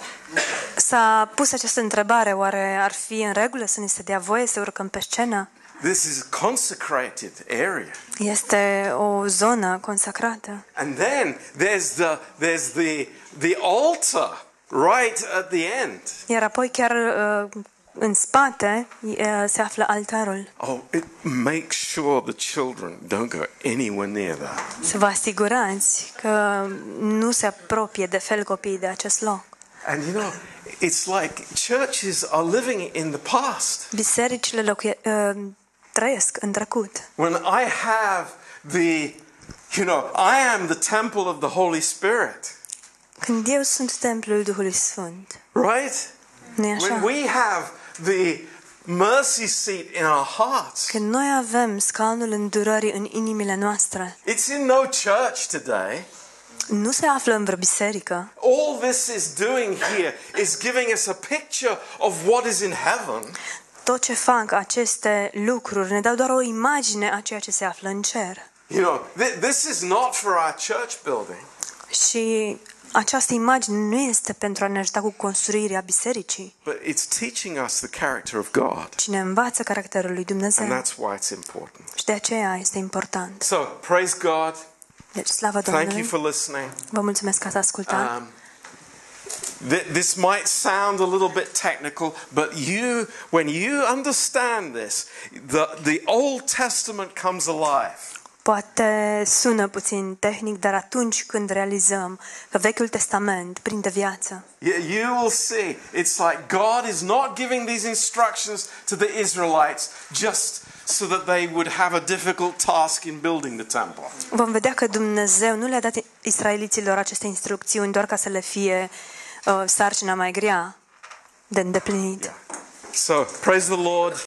s-a pus această întrebare, oare ar fi în regulă să ni se dea voie să urcăm pe scenă? This is a consecrated area. Este o zonă consacrată. And then there's the, there's the, the altar right at the end. Iar apoi chiar uh, în spate uh, se află altarul. Oh, it, make sure the children don't go anywhere near that. Să vă asigurați că nu se apropie de fel copiii de acest loc. And you know, it's like churches are living in the past. Bisericile locuie, uh, trăiesc în trecut. When I have the, you know, I am the temple of the Holy Spirit, Când eu sunt templul Duhului Sfânt, right? nu When așa? we have the mercy seat in our hearts, Când noi avem scaunul îndurării în inimile noastre, it's in no church today. nu se află în vreo biserică. All this is doing here is giving us a picture of what is in heaven. Tot ce fac aceste lucruri ne dau doar o imagine a ceea ce se află în cer. You know, th- this is not for our church building. Și Această imagine nu este pentru a ne ajuta cu construirea bisericii, but it's teaching us the character of God. ci ne învață caracterul lui Dumnezeu. And that's why it's important. Și de aceea este important. So, praise God. Deci, slavă Thank you for listening. Vă mulțumesc că ați ascultat. Um, this might sound a little bit technical, but you, when you understand this, the, the Old Testament comes alive. Poate sună puțin tehnic, dar atunci când realizăm că Vechiul Testament prinde viață, You, you will see, it's like God is not giving these instructions to the Israelites just so that they would have a difficult task in building the temple. vom vedea că Dumnezeu nu le-a dat israeliților aceste instrucțiuni doar ca să le fie uh, sarcina mai grea de îndeplinit. So, praise the Lord.